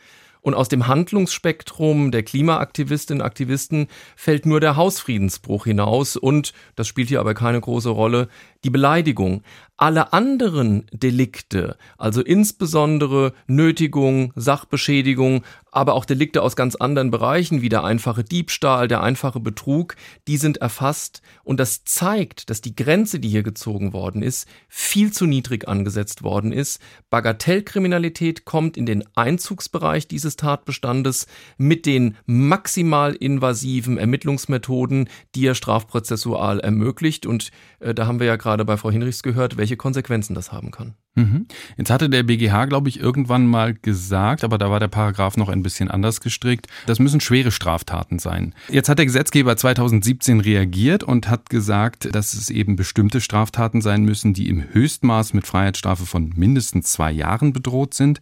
Und aus dem Handlungsspektrum der Klimaaktivistinnen und Aktivisten fällt nur der Hausfriedensbruch hinaus und, das spielt hier aber keine große Rolle, die Beleidigung. Alle anderen Delikte, also insbesondere Nötigung, Sachbeschädigung, aber auch Delikte aus ganz anderen Bereichen wie der einfache Diebstahl, der einfache Betrug, die sind erfasst und das zeigt, dass die Grenze, die hier gezogen worden ist, viel zu niedrig angesetzt worden ist. Bagatellkriminalität kommt in den Einzugsbereich dieses Tatbestandes mit den maximal invasiven Ermittlungsmethoden, die er strafprozessual ermöglicht und äh, da haben wir ja gerade bei Frau Hinrichs gehört, welche Konsequenzen das haben kann. Mhm. Jetzt hatte der BGH, glaube ich, irgendwann mal gesagt, aber da war der Paragraph noch ein bisschen anders gestrickt, das müssen schwere Straftaten sein. Jetzt hat der Gesetzgeber 2017 reagiert und hat gesagt, dass es eben bestimmte Straftaten sein müssen, die im Höchstmaß mit Freiheitsstrafe von mindestens zwei Jahren bedroht sind.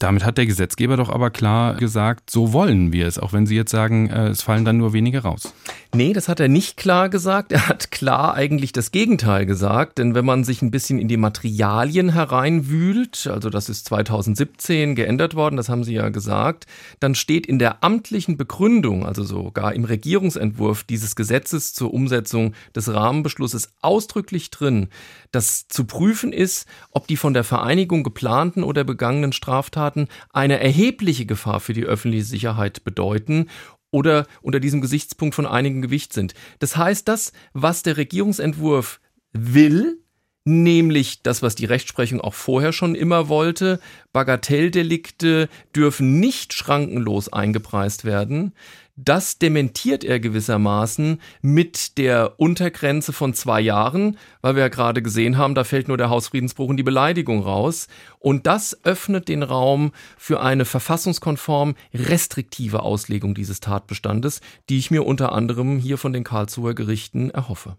Damit hat der Gesetzgeber doch aber klar gesagt, so wollen wir es, auch wenn Sie jetzt sagen, äh, es fallen dann nur wenige raus. Nee, das hat er nicht klar gesagt. Er hat klar eigentlich das Gegenteil gesagt, denn wenn man sich ein bisschen in die Materialien heran reinwühlt, also das ist 2017 geändert worden, das haben Sie ja gesagt, dann steht in der amtlichen Begründung, also sogar im Regierungsentwurf dieses Gesetzes zur Umsetzung des Rahmenbeschlusses ausdrücklich drin, dass zu prüfen ist, ob die von der Vereinigung geplanten oder begangenen Straftaten eine erhebliche Gefahr für die öffentliche Sicherheit bedeuten oder unter diesem Gesichtspunkt von einigem Gewicht sind. Das heißt, das, was der Regierungsentwurf will, nämlich das, was die Rechtsprechung auch vorher schon immer wollte. Bagatelldelikte dürfen nicht schrankenlos eingepreist werden. Das dementiert er gewissermaßen mit der Untergrenze von zwei Jahren, weil wir ja gerade gesehen haben, da fällt nur der Hausfriedensbruch und die Beleidigung raus. Und das öffnet den Raum für eine verfassungskonform restriktive Auslegung dieses Tatbestandes, die ich mir unter anderem hier von den Karlsruher Gerichten erhoffe.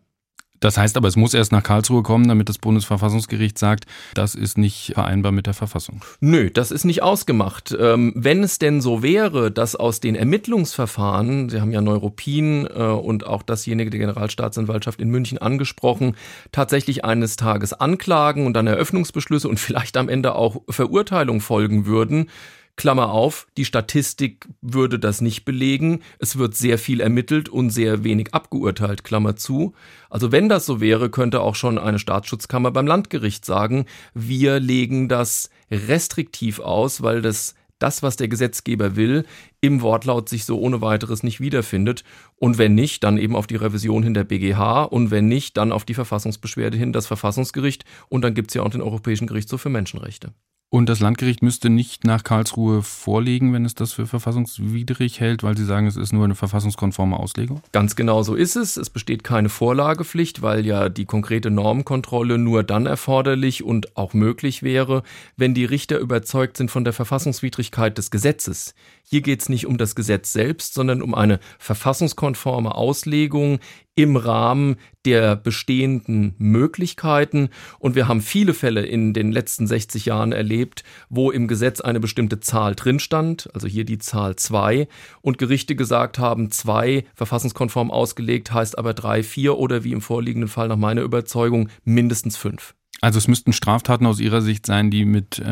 Das heißt aber, es muss erst nach Karlsruhe kommen, damit das Bundesverfassungsgericht sagt, das ist nicht vereinbar mit der Verfassung. Nö, das ist nicht ausgemacht. Ähm, wenn es denn so wäre, dass aus den Ermittlungsverfahren, Sie haben ja Neuropin äh, und auch dasjenige der Generalstaatsanwaltschaft in München angesprochen, tatsächlich eines Tages Anklagen und dann Eröffnungsbeschlüsse und vielleicht am Ende auch Verurteilung folgen würden, Klammer auf, die Statistik würde das nicht belegen. Es wird sehr viel ermittelt und sehr wenig abgeurteilt, Klammer zu. Also wenn das so wäre, könnte auch schon eine Staatsschutzkammer beim Landgericht sagen, wir legen das restriktiv aus, weil das das, was der Gesetzgeber will, im Wortlaut sich so ohne weiteres nicht wiederfindet. Und wenn nicht, dann eben auf die Revision hin der BGH und wenn nicht, dann auf die Verfassungsbeschwerde hin das Verfassungsgericht und dann gibt es ja auch den Europäischen Gerichtshof für Menschenrechte. Und das Landgericht müsste nicht nach Karlsruhe vorlegen, wenn es das für verfassungswidrig hält, weil Sie sagen, es ist nur eine verfassungskonforme Auslegung? Ganz genau so ist es. Es besteht keine Vorlagepflicht, weil ja die konkrete Normkontrolle nur dann erforderlich und auch möglich wäre, wenn die Richter überzeugt sind von der Verfassungswidrigkeit des Gesetzes. Hier geht es nicht um das Gesetz selbst, sondern um eine verfassungskonforme Auslegung im Rahmen der bestehenden Möglichkeiten. Und wir haben viele Fälle in den letzten 60 Jahren erlebt, wo im Gesetz eine bestimmte Zahl drin stand, also hier die Zahl zwei, und Gerichte gesagt haben, zwei verfassungskonform ausgelegt heißt aber drei, vier oder wie im vorliegenden Fall nach meiner Überzeugung mindestens fünf. Also es müssten Straftaten aus Ihrer Sicht sein, die mit äh,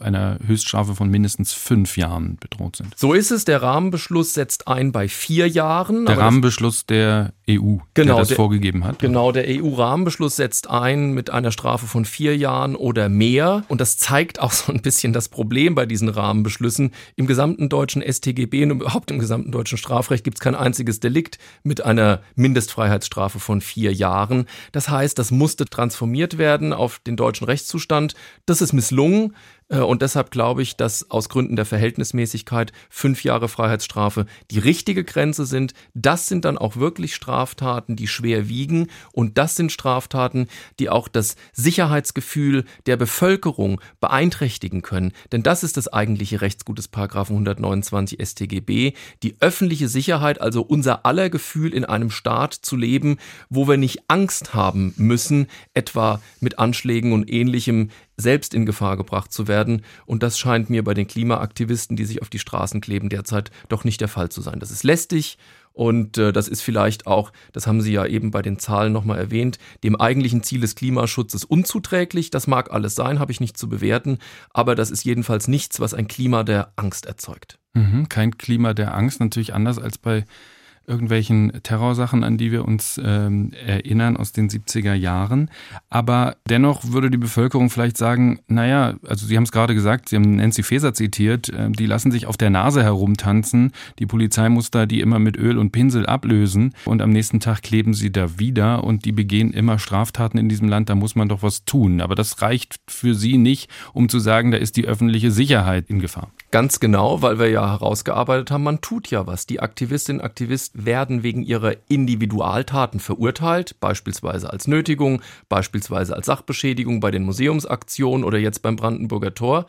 einer Höchststrafe von mindestens fünf Jahren bedroht sind. So ist es. Der Rahmenbeschluss setzt ein bei vier Jahren. Der Rahmenbeschluss der EU, genau, der das der, vorgegeben hat. Genau, der EU-Rahmenbeschluss setzt ein mit einer Strafe von vier Jahren oder mehr. Und das zeigt auch so ein bisschen das Problem bei diesen Rahmenbeschlüssen. Im gesamten deutschen StGB und überhaupt im gesamten deutschen Strafrecht gibt es kein einziges Delikt mit einer Mindestfreiheitsstrafe von vier Jahren. Das heißt, das musste transformiert werden auf den deutschen Rechtszustand. Das ist misslungen. Äh, und deshalb glaube ich, dass aus Gründen der Verhältnismäßigkeit fünf Jahre Freiheitsstrafe die richtige Grenze sind. Das sind dann auch wirklich Straftaten, die schwer wiegen. Und das sind Straftaten, die auch das Sicherheitsgefühl der Bevölkerung beeinträchtigen können. Denn das ist das eigentliche Rechtsgut des Paragraphen 129 StGB. Die öffentliche Sicherheit, also unser aller Gefühl in einem Staat zu leben, wo wir nicht Angst haben müssen, etwa mit Anschlägen und ähnlichem selbst in Gefahr gebracht zu werden. Und das scheint mir bei den Klimaaktivisten, die sich auf die Straßen kleben, derzeit doch nicht der Fall zu sein. Das ist lästig und äh, das ist vielleicht auch, das haben Sie ja eben bei den Zahlen nochmal erwähnt, dem eigentlichen Ziel des Klimaschutzes unzuträglich. Das mag alles sein, habe ich nicht zu bewerten, aber das ist jedenfalls nichts, was ein Klima der Angst erzeugt. Mhm, kein Klima der Angst, natürlich anders als bei irgendwelchen Terrorsachen, an die wir uns ähm, erinnern aus den 70er Jahren. Aber dennoch würde die Bevölkerung vielleicht sagen, naja, also Sie haben es gerade gesagt, Sie haben Nancy Faeser zitiert, äh, die lassen sich auf der Nase herumtanzen. Die Polizei muss da die immer mit Öl und Pinsel ablösen und am nächsten Tag kleben sie da wieder und die begehen immer Straftaten in diesem Land, da muss man doch was tun. Aber das reicht für Sie nicht, um zu sagen, da ist die öffentliche Sicherheit in Gefahr. Ganz genau, weil wir ja herausgearbeitet haben, man tut ja was. Die Aktivistinnen und Aktivisten werden wegen ihrer Individualtaten verurteilt, beispielsweise als Nötigung, beispielsweise als Sachbeschädigung bei den Museumsaktionen oder jetzt beim Brandenburger Tor.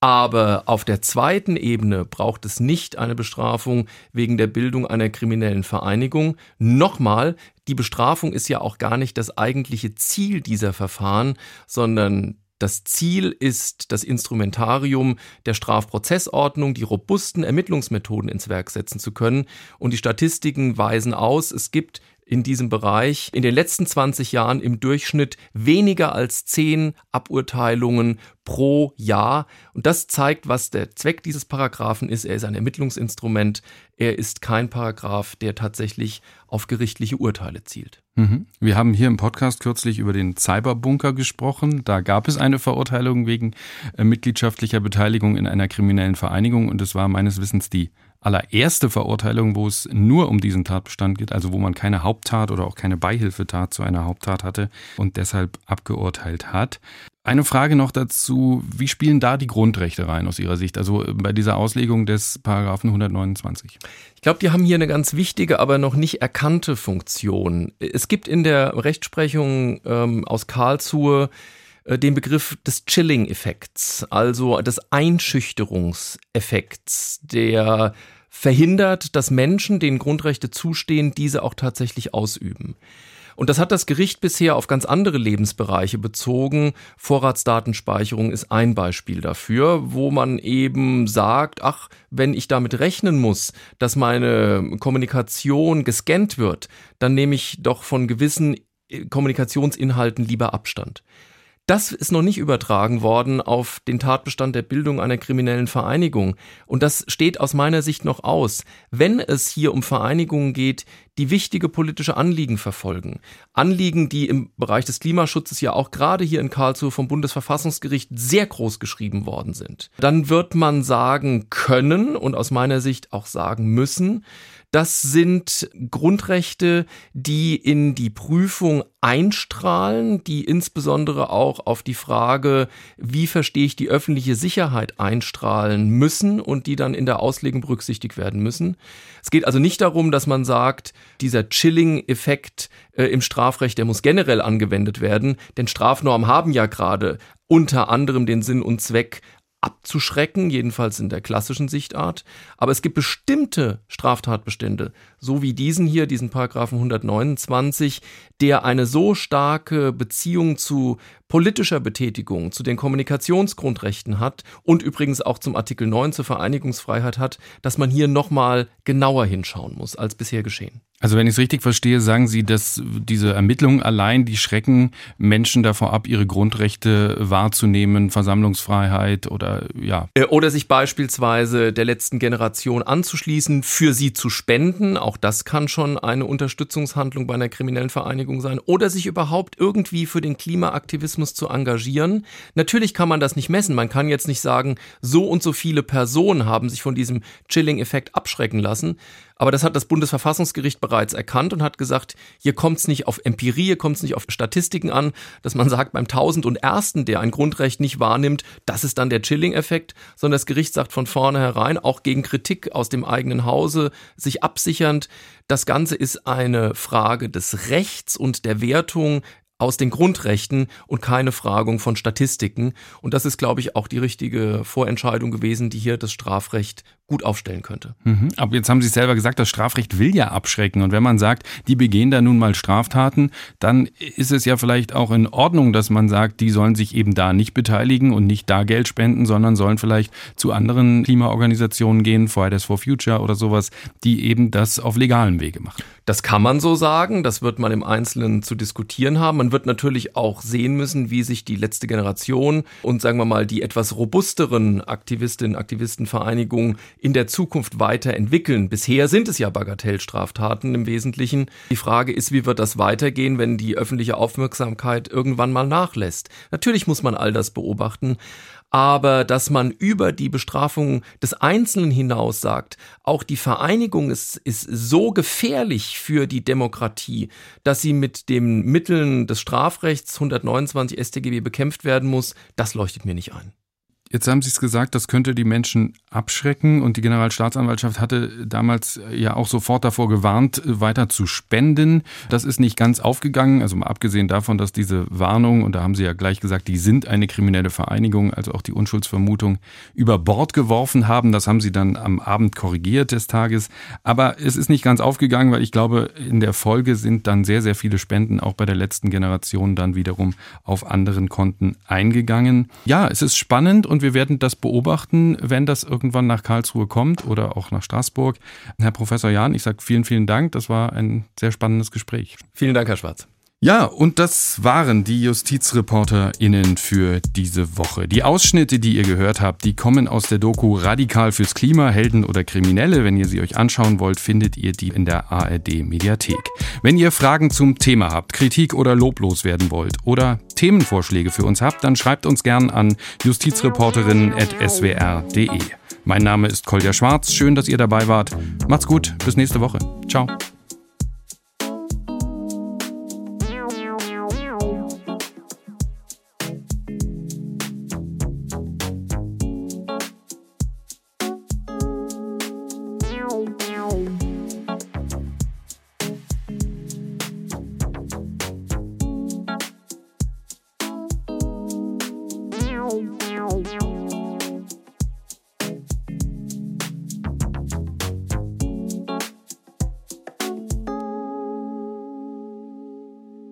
Aber auf der zweiten Ebene braucht es nicht eine Bestrafung wegen der Bildung einer kriminellen Vereinigung. Nochmal, die Bestrafung ist ja auch gar nicht das eigentliche Ziel dieser Verfahren, sondern das Ziel ist, das Instrumentarium der Strafprozessordnung, die robusten Ermittlungsmethoden ins Werk setzen zu können. Und die Statistiken weisen aus, es gibt in diesem Bereich in den letzten 20 Jahren im Durchschnitt weniger als zehn Aburteilungen pro Jahr. Und das zeigt, was der Zweck dieses Paragraphen ist. Er ist ein Ermittlungsinstrument. Er ist kein Paragraph, der tatsächlich auf gerichtliche Urteile zielt. Mhm. Wir haben hier im Podcast kürzlich über den Cyberbunker gesprochen. Da gab es eine Verurteilung wegen äh, mitgliedschaftlicher Beteiligung in einer kriminellen Vereinigung und es war meines Wissens die allererste Verurteilung, wo es nur um diesen Tatbestand geht, also wo man keine Haupttat oder auch keine Beihilfetat zu einer Haupttat hatte und deshalb abgeurteilt hat. Eine Frage noch dazu, wie spielen da die Grundrechte rein aus Ihrer Sicht, also bei dieser Auslegung des Paragraphen 129? Ich glaube, die haben hier eine ganz wichtige, aber noch nicht erkannte Funktion. Es gibt in der Rechtsprechung ähm, aus Karlsruhe äh, den Begriff des Chilling-Effekts, also des Einschüchterungseffekts, der verhindert, dass Menschen, denen Grundrechte zustehen, diese auch tatsächlich ausüben. Und das hat das Gericht bisher auf ganz andere Lebensbereiche bezogen. Vorratsdatenspeicherung ist ein Beispiel dafür, wo man eben sagt, ach, wenn ich damit rechnen muss, dass meine Kommunikation gescannt wird, dann nehme ich doch von gewissen äh, Kommunikationsinhalten lieber Abstand. Das ist noch nicht übertragen worden auf den Tatbestand der Bildung einer kriminellen Vereinigung. Und das steht aus meiner Sicht noch aus. Wenn es hier um Vereinigungen geht, die wichtige politische Anliegen verfolgen, Anliegen, die im Bereich des Klimaschutzes ja auch gerade hier in Karlsruhe vom Bundesverfassungsgericht sehr groß geschrieben worden sind, dann wird man sagen können und aus meiner Sicht auch sagen müssen, das sind Grundrechte, die in die Prüfung einstrahlen, die insbesondere auch auf die Frage, wie verstehe ich die öffentliche Sicherheit einstrahlen müssen und die dann in der Auslegung berücksichtigt werden müssen. Es geht also nicht darum, dass man sagt, dieser Chilling-Effekt äh, im Strafrecht, der muss generell angewendet werden, denn Strafnormen haben ja gerade unter anderem den Sinn und Zweck, abzuschrecken, jedenfalls in der klassischen Sichtart. Aber es gibt bestimmte Straftatbestände, so wie diesen hier, diesen Paragraphen 129, der eine so starke Beziehung zu politischer Betätigung, zu den Kommunikationsgrundrechten hat und übrigens auch zum Artikel 9 zur Vereinigungsfreiheit hat, dass man hier nochmal genauer hinschauen muss, als bisher geschehen. Also wenn ich es richtig verstehe, sagen Sie, dass diese Ermittlungen allein, die schrecken Menschen davor ab, ihre Grundrechte wahrzunehmen, Versammlungsfreiheit oder ja. Äh, oder sich beispielsweise der letzten Generation anzuschließen, für sie zu spenden. Auch das kann schon eine Unterstützungshandlung bei einer kriminellen Vereinigung sein. Oder sich überhaupt irgendwie für den Klimaaktivismus Aktivismus zu engagieren. Natürlich kann man das nicht messen. Man kann jetzt nicht sagen, so und so viele Personen haben sich von diesem Chilling-Effekt abschrecken lassen. Aber das hat das Bundesverfassungsgericht bereits erkannt und hat gesagt, hier kommt es nicht auf Empirie, hier kommt es nicht auf Statistiken an, dass man sagt, beim Tausend und Ersten, der ein Grundrecht nicht wahrnimmt, das ist dann der Chilling-Effekt, sondern das Gericht sagt von vornherein, auch gegen Kritik aus dem eigenen Hause, sich absichernd, das Ganze ist eine Frage des Rechts und der Wertung aus den Grundrechten und keine Fragung von Statistiken. Und das ist, glaube ich, auch die richtige Vorentscheidung gewesen, die hier das Strafrecht gut aufstellen könnte. Mhm. Aber jetzt haben Sie selber gesagt, das Strafrecht will ja abschrecken. Und wenn man sagt, die begehen da nun mal Straftaten, dann ist es ja vielleicht auch in Ordnung, dass man sagt, die sollen sich eben da nicht beteiligen und nicht da Geld spenden, sondern sollen vielleicht zu anderen Klimaorganisationen gehen, Fridays for Future oder sowas, die eben das auf legalem Wege machen. Das kann man so sagen, das wird man im Einzelnen zu diskutieren haben. Man wird natürlich auch sehen müssen, wie sich die letzte Generation und sagen wir mal die etwas robusteren Aktivistinnen, Aktivistenvereinigungen in der Zukunft weiterentwickeln. Bisher sind es ja Bagatellstraftaten im Wesentlichen. Die Frage ist, wie wird das weitergehen, wenn die öffentliche Aufmerksamkeit irgendwann mal nachlässt? Natürlich muss man all das beobachten aber dass man über die Bestrafung des Einzelnen hinaus sagt, auch die Vereinigung ist, ist so gefährlich für die Demokratie, dass sie mit den Mitteln des Strafrechts 129 StGB bekämpft werden muss, das leuchtet mir nicht ein. Jetzt haben Sie es gesagt, das könnte die Menschen abschrecken und die Generalstaatsanwaltschaft hatte damals ja auch sofort davor gewarnt, weiter zu spenden. Das ist nicht ganz aufgegangen, also mal abgesehen davon, dass diese Warnung, und da haben Sie ja gleich gesagt, die sind eine kriminelle Vereinigung, also auch die Unschuldsvermutung über Bord geworfen haben. Das haben Sie dann am Abend korrigiert des Tages. Aber es ist nicht ganz aufgegangen, weil ich glaube, in der Folge sind dann sehr, sehr viele Spenden auch bei der letzten Generation dann wiederum auf anderen Konten eingegangen. Ja, es ist spannend und wir werden das beobachten, wenn das irgendwann nach Karlsruhe kommt oder auch nach Straßburg. Herr Professor Jahn, ich sage vielen, vielen Dank. Das war ein sehr spannendes Gespräch. Vielen Dank, Herr Schwarz. Ja, und das waren die JustizreporterInnen für diese Woche. Die Ausschnitte, die ihr gehört habt, die kommen aus der Doku Radikal fürs Klima, Helden oder Kriminelle. Wenn ihr sie euch anschauen wollt, findet ihr die in der ARD Mediathek. Wenn ihr Fragen zum Thema habt, Kritik oder loblos werden wollt oder Themenvorschläge für uns habt, dann schreibt uns gern an justizreporterinnen.swr.de. Mein Name ist Kolja Schwarz. Schön, dass ihr dabei wart. Macht's gut. Bis nächste Woche. Ciao.